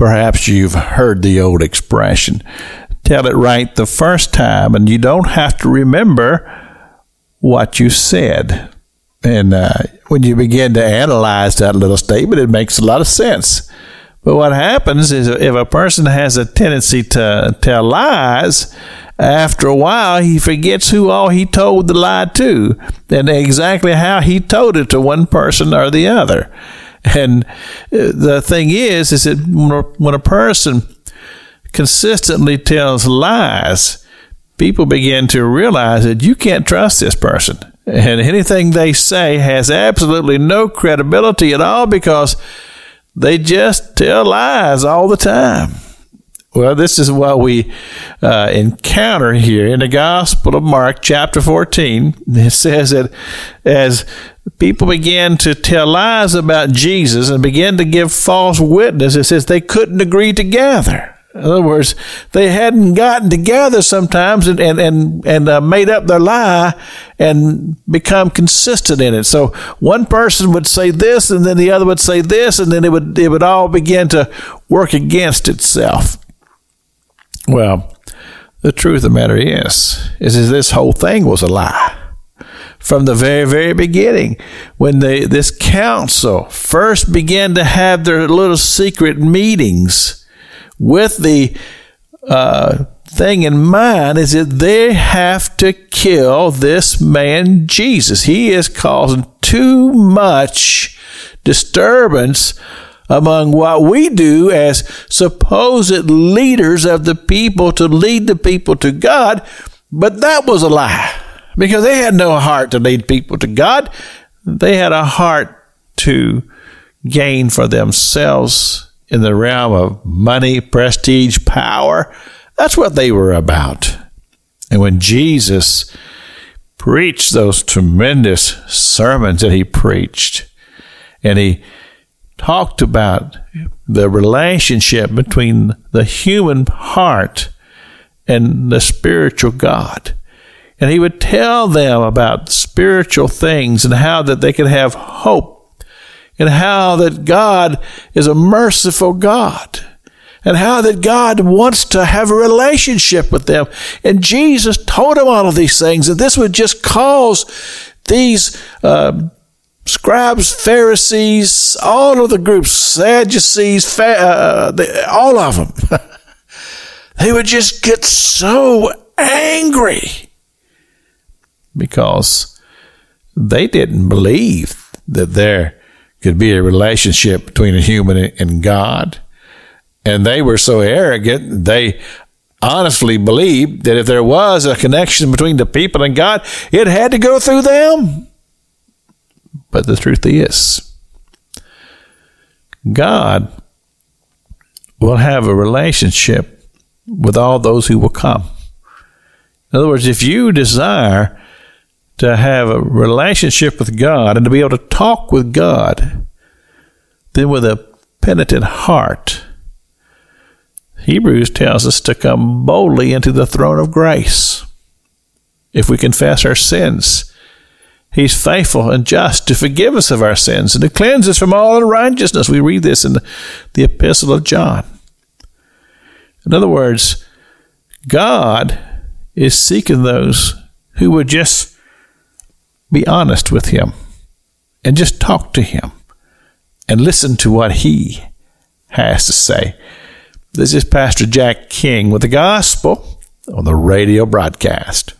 Perhaps you've heard the old expression tell it right the first time, and you don't have to remember what you said. And uh, when you begin to analyze that little statement, it makes a lot of sense. But what happens is if a person has a tendency to tell lies, after a while he forgets who all he told the lie to and exactly how he told it to one person or the other. And uh, the thing is, is that when a person consistently tells lies, people begin to realize that you can't trust this person. And anything they say has absolutely no credibility at all because they just tell lies all the time. Well, this is what we uh, encounter here in the Gospel of Mark, chapter 14. It says that as people began to tell lies about Jesus and began to give false witness, it says they couldn't agree together. In other words, they hadn't gotten together sometimes and and and, and uh, made up their lie and become consistent in it. So one person would say this, and then the other would say this, and then it would it would all begin to work against itself. Well, the truth of the matter is, is, is this whole thing was a lie from the very, very beginning. When they, this council first began to have their little secret meetings with the uh, thing in mind is that they have to kill this man Jesus. He is causing too much disturbance among what we do as supposed leaders of the people to lead the people to God. But that was a lie because they had no heart to lead people to God. They had a heart to gain for themselves in the realm of money, prestige, power. That's what they were about. And when Jesus preached those tremendous sermons that he preached, and he talked about the relationship between the human heart and the spiritual God. And he would tell them about spiritual things and how that they could have hope and how that God is a merciful God and how that God wants to have a relationship with them. And Jesus told them all of these things, and this would just cause these uh, scribes, Pharisees, all of the groups, Sadducees, uh, all of them, they would just get so angry because they didn't believe that there could be a relationship between a human and God. And they were so arrogant, they honestly believed that if there was a connection between the people and God, it had to go through them. But the truth is, God will have a relationship with all those who will come. In other words, if you desire to have a relationship with God and to be able to talk with God, then with a penitent heart, Hebrews tells us to come boldly into the throne of grace. If we confess our sins, He's faithful and just to forgive us of our sins and to cleanse us from all unrighteousness. We read this in the, the Epistle of John. In other words, God is seeking those who would just be honest with Him and just talk to Him and listen to what He has to say. This is Pastor Jack King with the gospel on the radio broadcast.